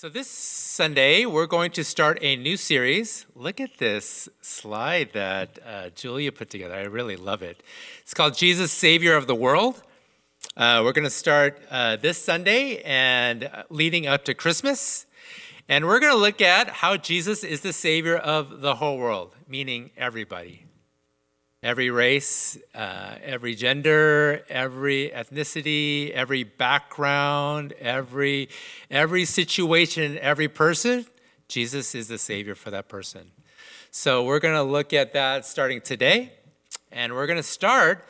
So, this Sunday, we're going to start a new series. Look at this slide that uh, Julia put together. I really love it. It's called Jesus, Savior of the World. Uh, we're going to start uh, this Sunday and uh, leading up to Christmas. And we're going to look at how Jesus is the Savior of the whole world, meaning everybody every race, uh, every gender, every ethnicity, every background, every every situation, every person. Jesus is the Savior for that person. So we're going to look at that starting today, and we're going to start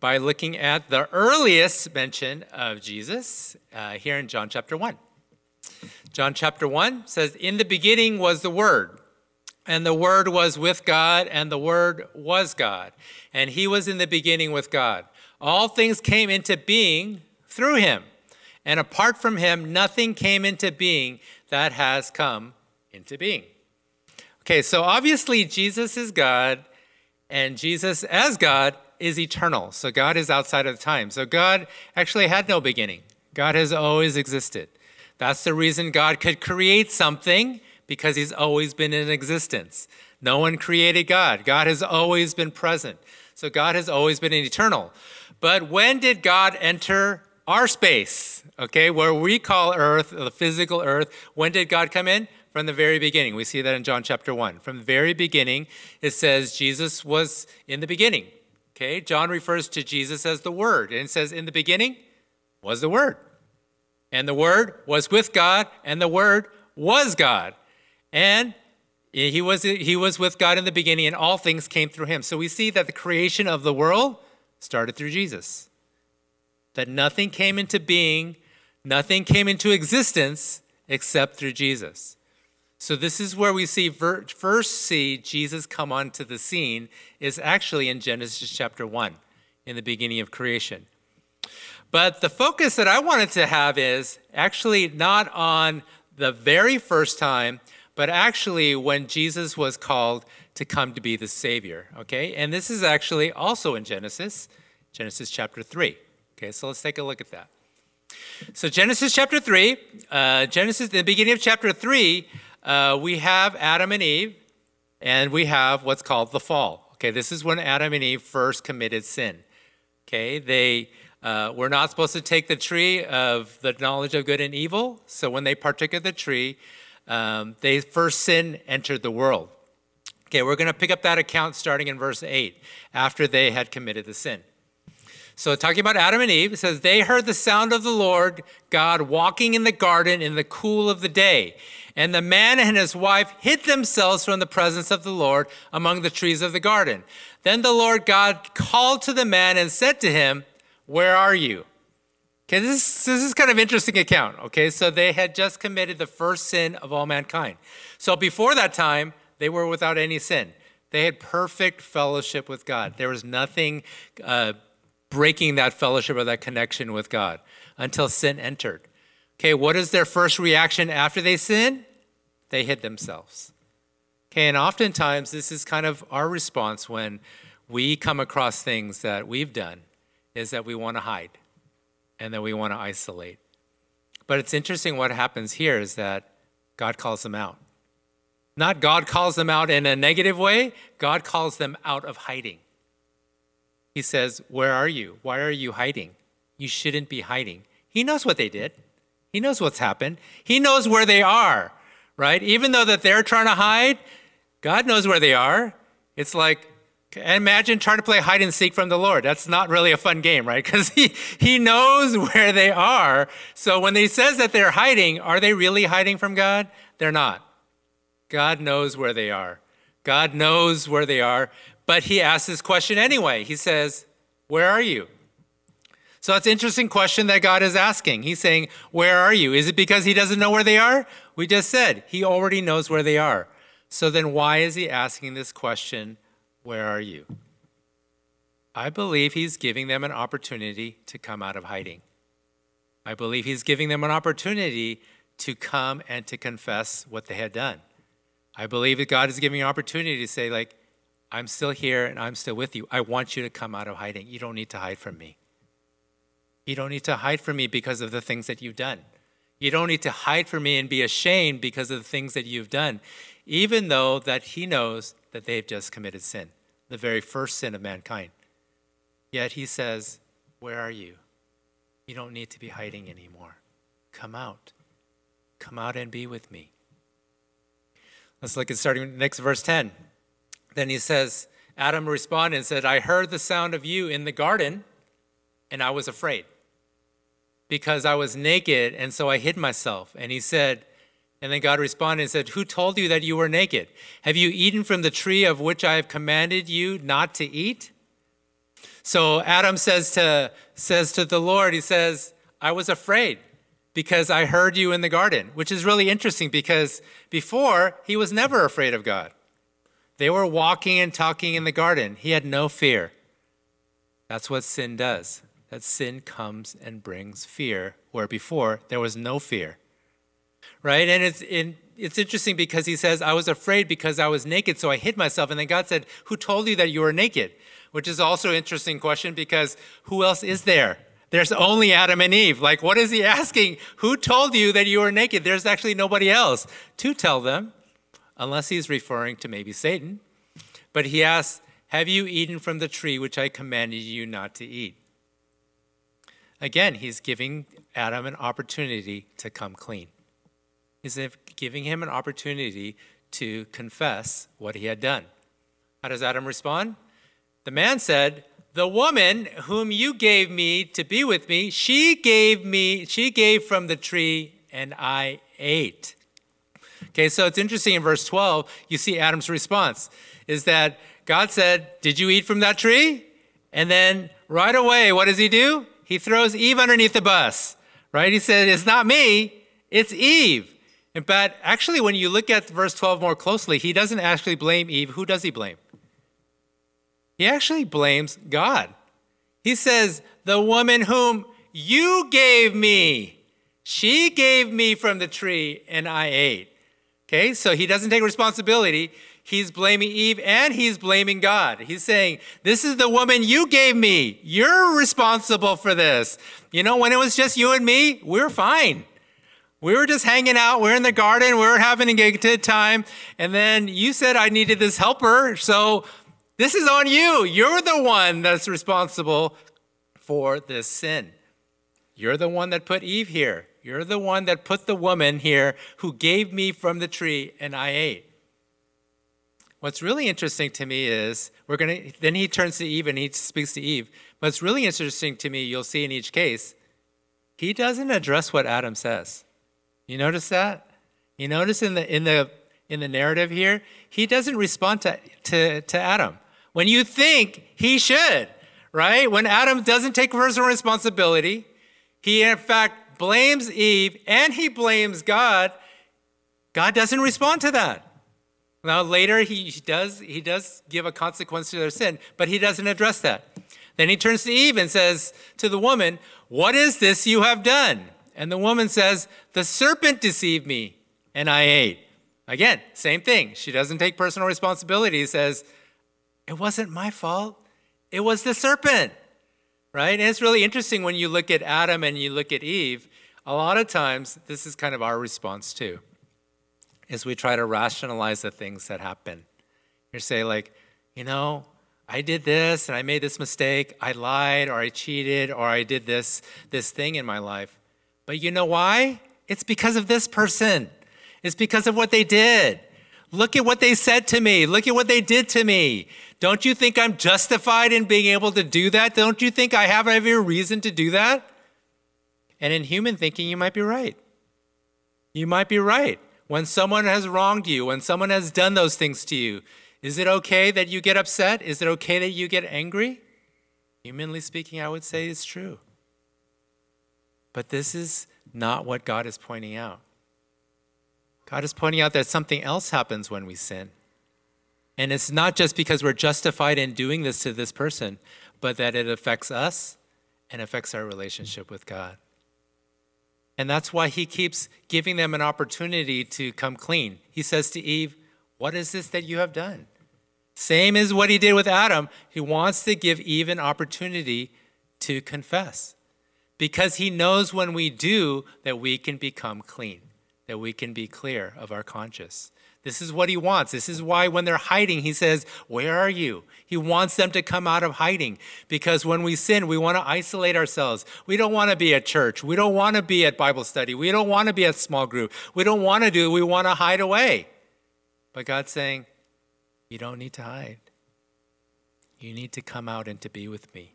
by looking at the earliest mention of Jesus uh, here in John chapter one. John chapter 1 says, In the beginning was the Word, and the Word was with God, and the Word was God. And He was in the beginning with God. All things came into being through Him. And apart from Him, nothing came into being that has come into being. Okay, so obviously Jesus is God, and Jesus as God is eternal. So God is outside of time. So God actually had no beginning, God has always existed. That's the reason God could create something because he's always been in existence. No one created God. God has always been present. So God has always been eternal. But when did God enter our space? Okay, where we call earth, the physical earth, when did God come in? From the very beginning. We see that in John chapter 1. From the very beginning, it says Jesus was in the beginning. Okay, John refers to Jesus as the Word, and it says, In the beginning was the Word. And the Word was with God, and the Word was God. And he was, he was with God in the beginning, and all things came through him. So we see that the creation of the world started through Jesus. That nothing came into being, nothing came into existence except through Jesus. So this is where we see first see Jesus come onto the scene is actually in Genesis chapter 1 in the beginning of creation. But the focus that I wanted to have is actually not on the very first time but actually when Jesus was called to come to be the Savior. Okay, and this is actually also in Genesis, Genesis chapter 3. Okay, so let's take a look at that. So, Genesis chapter 3, uh, Genesis, the beginning of chapter 3, uh, we have Adam and Eve, and we have what's called the fall. Okay, this is when Adam and Eve first committed sin. Okay, they uh, were not supposed to take the tree of the knowledge of good and evil, so when they partook of the tree, um, they first sin entered the world. Okay, we're going to pick up that account starting in verse 8, after they had committed the sin. So, talking about Adam and Eve, it says, They heard the sound of the Lord God walking in the garden in the cool of the day. And the man and his wife hid themselves from the presence of the Lord among the trees of the garden. Then the Lord God called to the man and said to him, Where are you? Okay, this, this is kind of interesting account. Okay, so they had just committed the first sin of all mankind. So before that time, they were without any sin. They had perfect fellowship with God. There was nothing uh, breaking that fellowship or that connection with God until sin entered. Okay, what is their first reaction after they sin? They hid themselves. Okay, and oftentimes this is kind of our response when we come across things that we've done, is that we want to hide and then we want to isolate. But it's interesting what happens here is that God calls them out. Not God calls them out in a negative way, God calls them out of hiding. He says, Where are you? Why are you hiding? You shouldn't be hiding. He knows what they did. He knows what's happened. He knows where they are, right? Even though that they're trying to hide, God knows where they are. It's like Imagine trying to play hide and seek from the Lord. That's not really a fun game, right? Because he, he knows where they are. So when he says that they're hiding, are they really hiding from God? They're not. God knows where they are. God knows where they are, but he asks this question anyway. He says, Where are you? So that's an interesting question that God is asking. He's saying, Where are you? Is it because he doesn't know where they are? We just said he already knows where they are. So then why is he asking this question where are you? I believe he's giving them an opportunity to come out of hiding. I believe he's giving them an opportunity to come and to confess what they had done. I believe that God is giving an opportunity to say, like, I'm still here and I'm still with you. I want you to come out of hiding. You don't need to hide from me. You don't need to hide from me because of the things that you've done. You don't need to hide from me and be ashamed because of the things that you've done, even though that he knows that they've just committed sin, the very first sin of mankind. Yet he says, Where are you? You don't need to be hiding anymore. Come out. Come out and be with me. Let's look at starting next verse 10. Then he says, Adam responded and said, I heard the sound of you in the garden, and I was afraid because I was naked, and so I hid myself. And he said, and then God responded and said, Who told you that you were naked? Have you eaten from the tree of which I have commanded you not to eat? So Adam says to, says to the Lord, He says, I was afraid because I heard you in the garden, which is really interesting because before he was never afraid of God. They were walking and talking in the garden. He had no fear. That's what sin does. That sin comes and brings fear, where before there was no fear. Right? And it's, in, it's interesting because he says, I was afraid because I was naked, so I hid myself. And then God said, Who told you that you were naked? Which is also an interesting question because who else is there? There's only Adam and Eve. Like, what is he asking? Who told you that you were naked? There's actually nobody else to tell them, unless he's referring to maybe Satan. But he asks, Have you eaten from the tree which I commanded you not to eat? Again, he's giving Adam an opportunity to come clean. He's giving him an opportunity to confess what he had done. How does Adam respond? The man said, the woman whom you gave me to be with me, she gave me, she gave from the tree and I ate. Okay, so it's interesting in verse 12, you see Adam's response is that God said, Did you eat from that tree? And then right away, what does he do? He throws Eve underneath the bus, right? He said, It's not me, it's Eve. But actually, when you look at verse 12 more closely, he doesn't actually blame Eve. Who does he blame? He actually blames God. He says, The woman whom you gave me, she gave me from the tree and I ate. Okay, so he doesn't take responsibility. He's blaming Eve and he's blaming God. He's saying, This is the woman you gave me. You're responsible for this. You know, when it was just you and me, we are fine. We were just hanging out. We are in the garden. We were having a good time. And then you said I needed this helper. So this is on you. You're the one that's responsible for this sin. You're the one that put Eve here. You're the one that put the woman here who gave me from the tree and I ate. What's really interesting to me is we're going to then he turns to Eve and he speaks to Eve. But what's really interesting to me, you'll see in each case, he doesn't address what Adam says. You notice that? You notice in the in the in the narrative here, he doesn't respond to, to, to Adam when you think he should, right? When Adam doesn't take personal responsibility, he in fact blames Eve and he blames God. God doesn't respond to that. Now later he does he does give a consequence to their sin, but he doesn't address that. Then he turns to Eve and says to the woman, "What is this you have done?" And the woman says, "The serpent deceived me, and I ate." Again, same thing. She doesn't take personal responsibility. He says, it wasn't my fault. It was the serpent, right? And it's really interesting when you look at Adam and you look at Eve. A lot of times, this is kind of our response too, is we try to rationalize the things that happen. You say, like, you know, I did this and I made this mistake. I lied or I cheated or I did this this thing in my life. But you know why? It's because of this person. It's because of what they did. Look at what they said to me. Look at what they did to me. Don't you think I'm justified in being able to do that? Don't you think I have every reason to do that? And in human thinking, you might be right. You might be right. When someone has wronged you, when someone has done those things to you, is it okay that you get upset? Is it okay that you get angry? Humanly speaking, I would say it's true. But this is not what God is pointing out. God is pointing out that something else happens when we sin. And it's not just because we're justified in doing this to this person, but that it affects us and affects our relationship with God. And that's why he keeps giving them an opportunity to come clean. He says to Eve, What is this that you have done? Same as what he did with Adam. He wants to give Eve an opportunity to confess. Because he knows when we do that we can become clean, that we can be clear of our conscience. This is what he wants. This is why when they're hiding, he says, Where are you? He wants them to come out of hiding because when we sin, we want to isolate ourselves. We don't want to be at church. We don't want to be at Bible study. We don't want to be at small group. We don't want to do, we want to hide away. But God's saying, You don't need to hide. You need to come out and to be with me.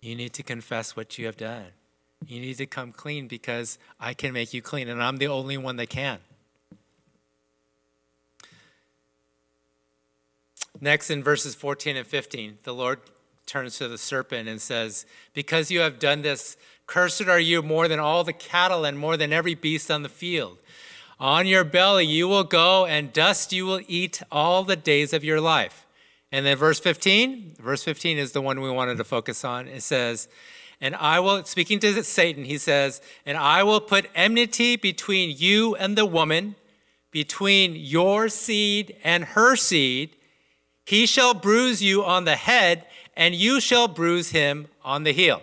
You need to confess what you have done. You need to come clean because I can make you clean, and I'm the only one that can. Next, in verses 14 and 15, the Lord turns to the serpent and says, Because you have done this, cursed are you more than all the cattle and more than every beast on the field. On your belly you will go, and dust you will eat all the days of your life. And then verse 15, verse 15 is the one we wanted to focus on. It says, And I will, speaking to Satan, he says, And I will put enmity between you and the woman, between your seed and her seed he shall bruise you on the head, and you shall bruise him on the heel.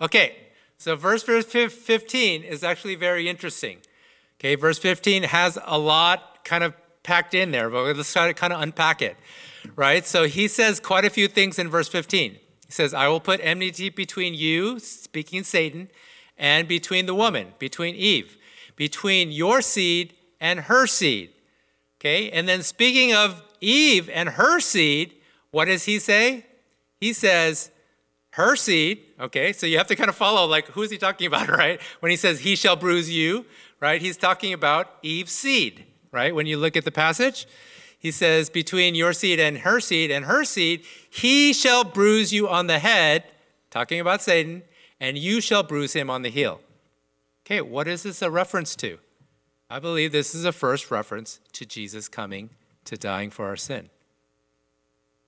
Okay, so verse 15 is actually very interesting. Okay, verse 15 has a lot kind of packed in there, but let's try to kind of unpack it, right? So he says quite a few things in verse 15. He says, I will put enmity between you, speaking Satan, and between the woman, between Eve, between your seed and her seed. Okay, and then speaking of Eve and her seed, what does he say? He says, her seed, okay, so you have to kind of follow, like, who is he talking about, right? When he says, he shall bruise you, right? He's talking about Eve's seed, right? When you look at the passage, he says, between your seed and her seed and her seed, he shall bruise you on the head, talking about Satan, and you shall bruise him on the heel. Okay, what is this a reference to? I believe this is a first reference to Jesus coming to dying for our sin.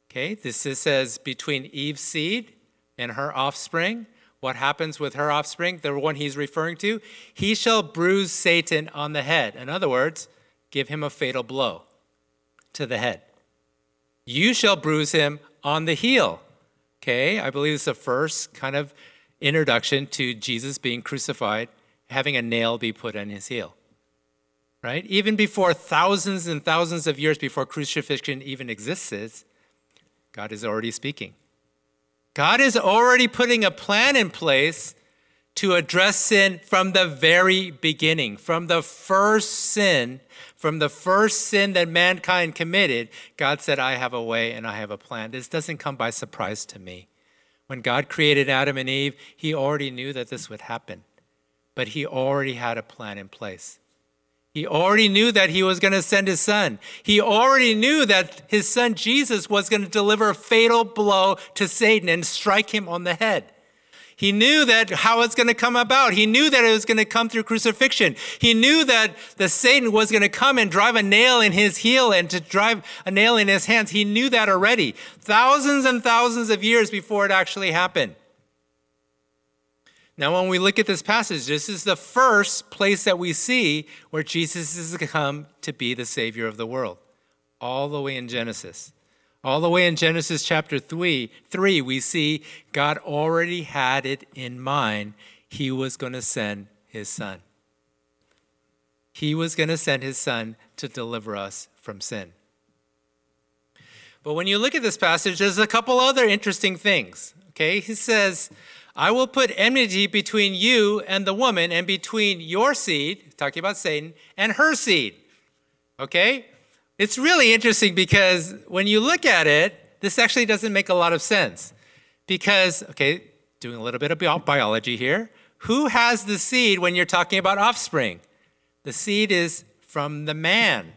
Okay, this is, says between Eve's seed and her offspring. What happens with her offspring, the one he's referring to? He shall bruise Satan on the head. In other words, give him a fatal blow to the head. You shall bruise him on the heel. Okay, I believe it's the first kind of introduction to Jesus being crucified, having a nail be put on his heel right? Even before thousands and thousands of years before crucifixion even exists, God is already speaking. God is already putting a plan in place to address sin from the very beginning, from the first sin, from the first sin that mankind committed. God said, I have a way and I have a plan. This doesn't come by surprise to me. When God created Adam and Eve, he already knew that this would happen, but he already had a plan in place. He already knew that he was going to send his son. He already knew that his son Jesus was going to deliver a fatal blow to Satan and strike him on the head. He knew that how it's going to come about. He knew that it was going to come through crucifixion. He knew that the Satan was going to come and drive a nail in his heel and to drive a nail in his hands. He knew that already, thousands and thousands of years before it actually happened. Now, when we look at this passage, this is the first place that we see where Jesus has come to be the Savior of the world, all the way in Genesis. All the way in Genesis chapter 3, 3 we see God already had it in mind. He was going to send his son. He was going to send his son to deliver us from sin. But when you look at this passage, there's a couple other interesting things. Okay, he says, I will put enmity between you and the woman, and between your seed, talking about Satan, and her seed. Okay? It's really interesting because when you look at it, this actually doesn't make a lot of sense. Because, okay, doing a little bit of biology here, who has the seed when you're talking about offspring? The seed is from the man.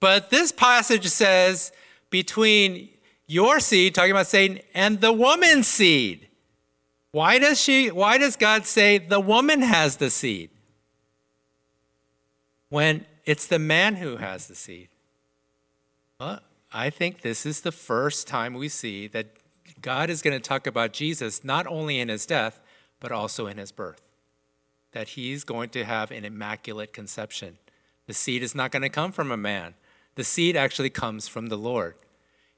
But this passage says between your seed, talking about Satan, and the woman's seed. Why does she why does God say the woman has the seed? When it's the man who has the seed. Well, I think this is the first time we see that God is going to talk about Jesus not only in his death, but also in his birth. That he's going to have an immaculate conception. The seed is not going to come from a man, the seed actually comes from the Lord.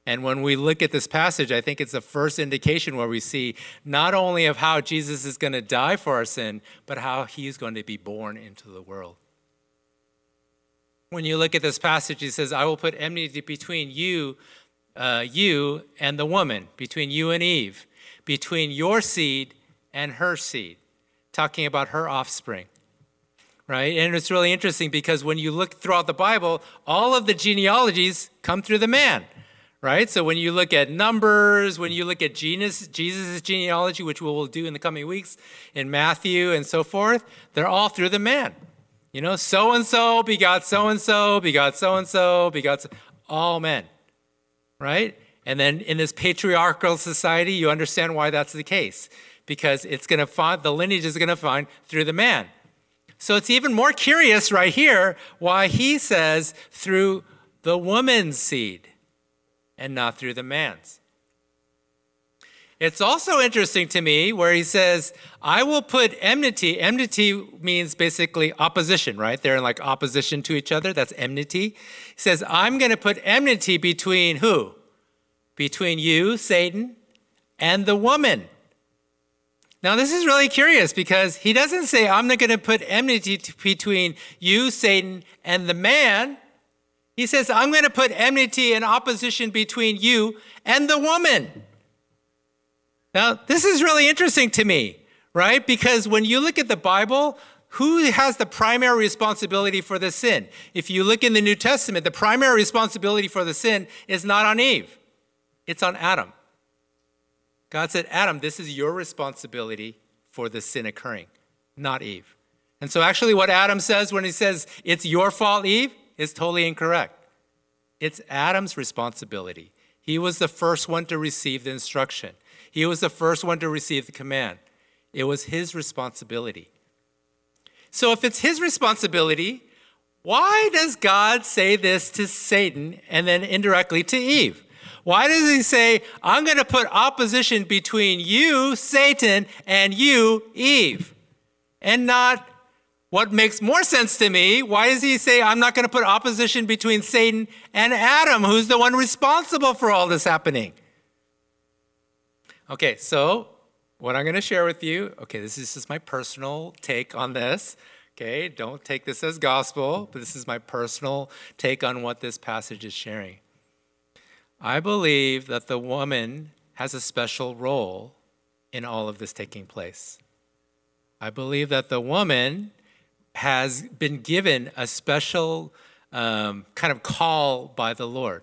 And when we look at this passage, I think it's the first indication where we see not only of how Jesus is going to die for our sin, but how he's going to be born into the world. When you look at this passage, he says, I will put enmity between you, uh, you and the woman, between you and Eve, between your seed and her seed, talking about her offspring right? And it's really interesting because when you look throughout the Bible, all of the genealogies come through the man, right? So when you look at Numbers, when you look at Jesus' genealogy, which we will do in the coming weeks in Matthew and so forth, they're all through the man. You know, so and so begot so and so, begot so and so, begot all men, right? And then in this patriarchal society, you understand why that's the case because it's going to find the lineage is going to find through the man. So it's even more curious right here why he says through the woman's seed and not through the man's. It's also interesting to me where he says, I will put enmity. Enmity means basically opposition, right? They're in like opposition to each other. That's enmity. He says, I'm going to put enmity between who? Between you, Satan, and the woman. Now, this is really curious because he doesn't say, I'm not going to put enmity between you, Satan, and the man. He says, I'm going to put enmity and opposition between you and the woman. Now, this is really interesting to me, right? Because when you look at the Bible, who has the primary responsibility for the sin? If you look in the New Testament, the primary responsibility for the sin is not on Eve, it's on Adam. God said, Adam, this is your responsibility for the sin occurring, not Eve. And so, actually, what Adam says when he says, it's your fault, Eve, is totally incorrect. It's Adam's responsibility. He was the first one to receive the instruction, he was the first one to receive the command. It was his responsibility. So, if it's his responsibility, why does God say this to Satan and then indirectly to Eve? Why does he say, I'm going to put opposition between you, Satan, and you, Eve? And not what makes more sense to me, why does he say, I'm not going to put opposition between Satan and Adam, who's the one responsible for all this happening? Okay, so what I'm going to share with you, okay, this is just my personal take on this. Okay, don't take this as gospel, but this is my personal take on what this passage is sharing. I believe that the woman has a special role in all of this taking place. I believe that the woman has been given a special um, kind of call by the Lord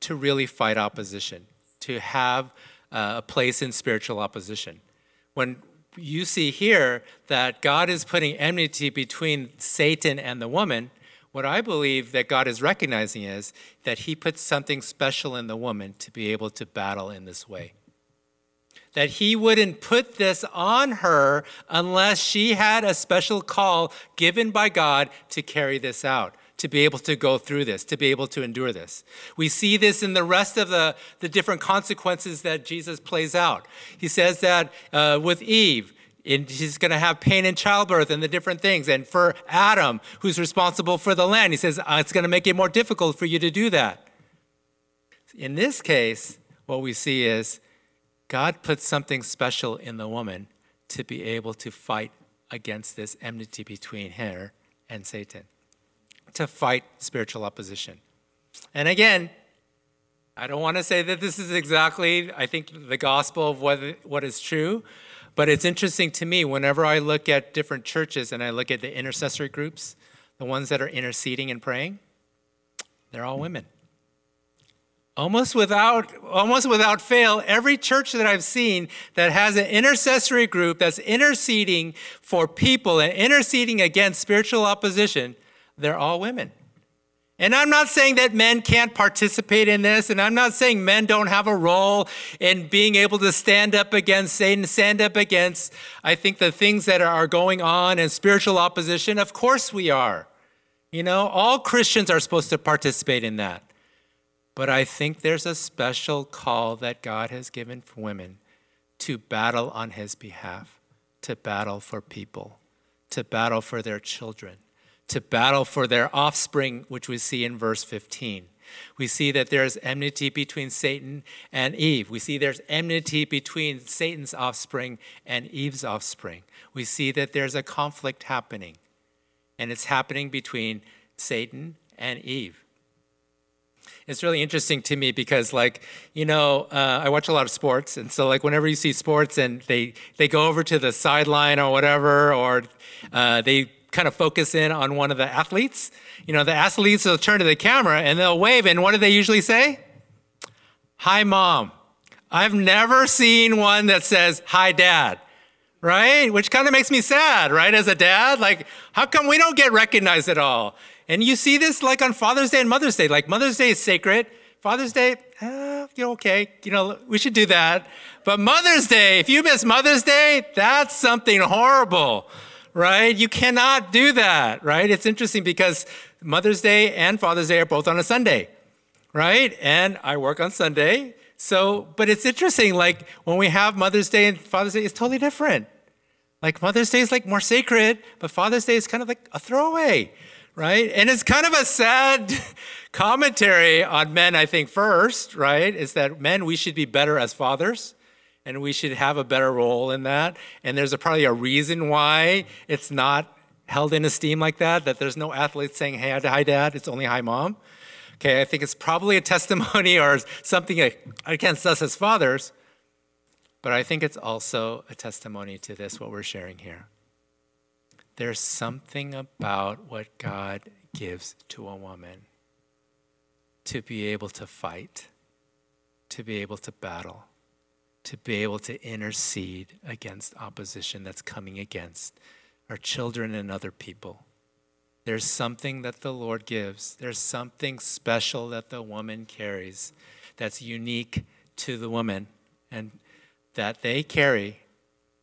to really fight opposition, to have uh, a place in spiritual opposition. When you see here that God is putting enmity between Satan and the woman, what I believe that God is recognizing is that He puts something special in the woman to be able to battle in this way. That He wouldn't put this on her unless she had a special call given by God to carry this out to be able to go through this, to be able to endure this. We see this in the rest of the, the different consequences that Jesus plays out. He says that uh, with Eve, and she's going to have pain in childbirth and the different things. And for Adam, who's responsible for the land, he says, uh, it's going to make it more difficult for you to do that. In this case, what we see is God puts something special in the woman to be able to fight against this enmity between her and Satan, to fight spiritual opposition. And again, I don't want to say that this is exactly, I think, the gospel of what, what is true, but it's interesting to me whenever I look at different churches and I look at the intercessory groups, the ones that are interceding and praying, they're all women. Almost without, almost without fail, every church that I've seen that has an intercessory group that's interceding for people and interceding against spiritual opposition, they're all women. And I'm not saying that men can't participate in this, and I'm not saying men don't have a role in being able to stand up against Satan, stand up against, I think, the things that are going on and spiritual opposition. Of course we are. You know, all Christians are supposed to participate in that. But I think there's a special call that God has given for women to battle on his behalf, to battle for people, to battle for their children to battle for their offspring, which we see in verse 15. We see that there's enmity between Satan and Eve. We see there's enmity between Satan's offspring and Eve's offspring. We see that there's a conflict happening, and it's happening between Satan and Eve it's really interesting to me because like you know uh, i watch a lot of sports and so like whenever you see sports and they they go over to the sideline or whatever or uh, they kind of focus in on one of the athletes. You know the athletes will turn to the camera and they'll wave and what do they usually say? Hi mom. I've never seen one that says hi dad right? Which kind of makes me sad right as a dad? Like how come we don't get recognized at all? And you see this like on Father's Day and Mother's Day. Like Mother's Day is sacred. Father's Day, uh, you know, okay, you know, we should do that. But Mother's Day, if you miss Mother's Day, that's something horrible, right? You cannot do that, right? It's interesting because Mother's Day and Father's Day are both on a Sunday, right? And I work on Sunday. So, but it's interesting, like when we have Mother's Day and Father's Day, it's totally different. Like Mother's Day is like more sacred, but Father's Day is kind of like a throwaway right? And it's kind of a sad commentary on men, I think, first, right? Is that men, we should be better as fathers and we should have a better role in that. And there's a, probably a reason why it's not held in esteem like that, that there's no athlete saying, hey, hi, dad, it's only hi, mom. Okay, I think it's probably a testimony or something against us as fathers, but I think it's also a testimony to this, what we're sharing here. There's something about what God gives to a woman to be able to fight, to be able to battle, to be able to intercede against opposition that's coming against our children and other people. There's something that the Lord gives. There's something special that the woman carries that's unique to the woman and that they carry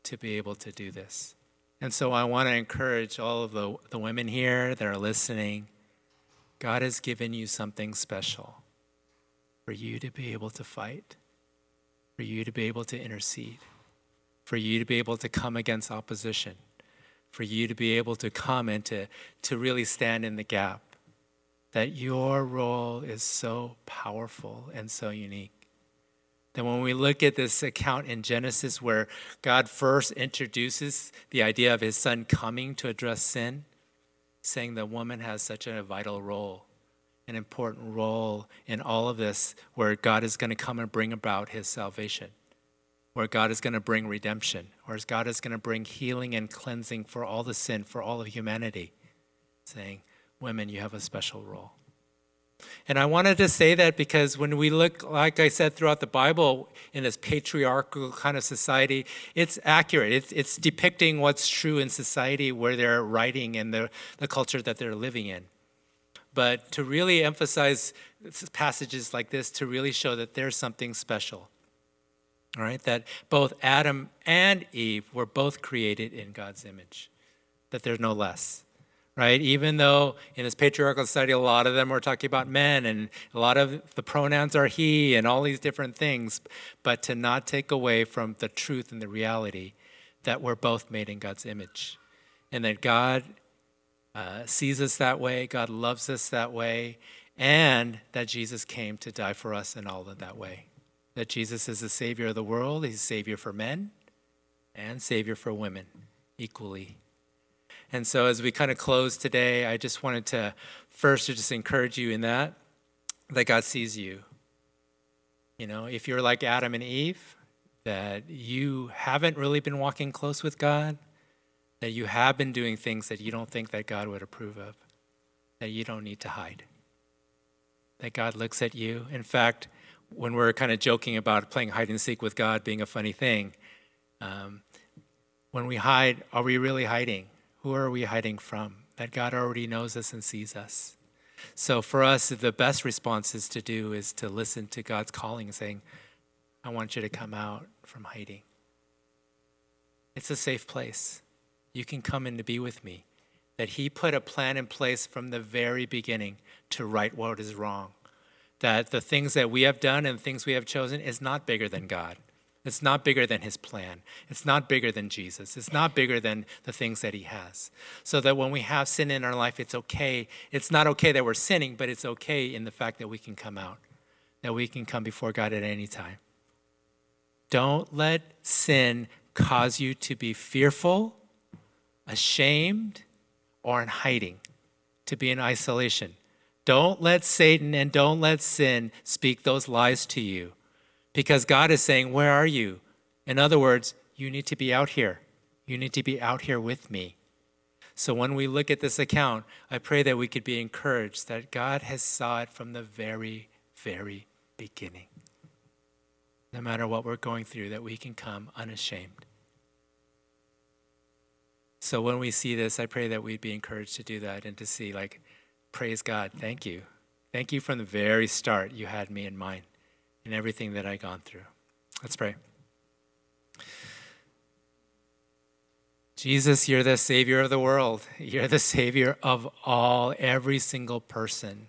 to be able to do this. And so I want to encourage all of the, the women here that are listening. God has given you something special for you to be able to fight, for you to be able to intercede, for you to be able to come against opposition, for you to be able to come and to, to really stand in the gap. That your role is so powerful and so unique that when we look at this account in Genesis where God first introduces the idea of his son coming to address sin, saying the woman has such a vital role, an important role in all of this, where God is going to come and bring about his salvation, where God is going to bring redemption, where God is going to bring healing and cleansing for all the sin, for all of humanity, saying, Women, you have a special role. And I wanted to say that because when we look, like I said, throughout the Bible in this patriarchal kind of society, it's accurate. It's, it's depicting what's true in society where they're writing and the, the culture that they're living in. But to really emphasize passages like this, to really show that there's something special, all right, that both Adam and Eve were both created in God's image, that there's no less right? Even though in this patriarchal society, a lot of them are talking about men and a lot of the pronouns are he and all these different things, but to not take away from the truth and the reality that we're both made in God's image and that God uh, sees us that way, God loves us that way, and that Jesus came to die for us in all of that way. That Jesus is the Savior of the world, He's Savior for men and Savior for women equally. And so, as we kind of close today, I just wanted to first just encourage you in that, that God sees you. You know, if you're like Adam and Eve, that you haven't really been walking close with God, that you have been doing things that you don't think that God would approve of, that you don't need to hide. That God looks at you. In fact, when we're kind of joking about playing hide and seek with God being a funny thing, um, when we hide, are we really hiding? Who are we hiding from? That God already knows us and sees us. So for us, the best response is to do is to listen to God's calling, saying, I want you to come out from hiding. It's a safe place. You can come in to be with me. That He put a plan in place from the very beginning to right what is wrong. That the things that we have done and things we have chosen is not bigger than God. It's not bigger than his plan. It's not bigger than Jesus. It's not bigger than the things that he has. So that when we have sin in our life, it's okay. It's not okay that we're sinning, but it's okay in the fact that we can come out, that we can come before God at any time. Don't let sin cause you to be fearful, ashamed, or in hiding, to be in isolation. Don't let Satan and don't let sin speak those lies to you because God is saying, Where are you? In other words, you need to be out here. You need to be out here with me. So when we look at this account, I pray that we could be encouraged that God has saw it from the very, very beginning. No matter what we're going through, that we can come unashamed. So when we see this, I pray that we'd be encouraged to do that and to see, like, praise God, thank you. Thank you from the very start, you had me in mind in everything that I've gone through. Let's pray. Jesus, you're the Savior of the world. You're the Savior of all, every single person.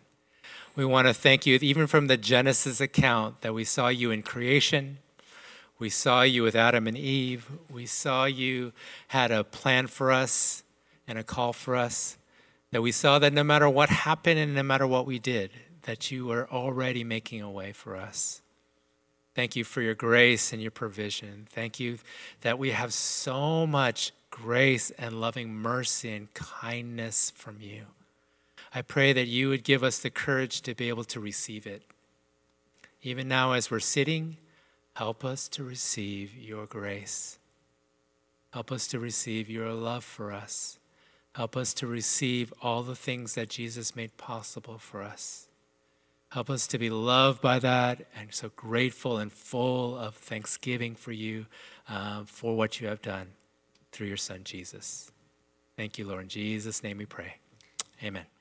We want to thank you, even from the Genesis account, that we saw you in creation. We saw you with Adam and Eve. We saw you had a plan for us and a call for us. That we saw that no matter what happened and no matter what we did, that you were already making a way for us. Thank you for your grace and your provision. Thank you that we have so much grace and loving mercy and kindness from you. I pray that you would give us the courage to be able to receive it. Even now, as we're sitting, help us to receive your grace. Help us to receive your love for us. Help us to receive all the things that Jesus made possible for us. Help us to be loved by that and so grateful and full of thanksgiving for you uh, for what you have done through your son, Jesus. Thank you, Lord. In Jesus' name we pray. Amen.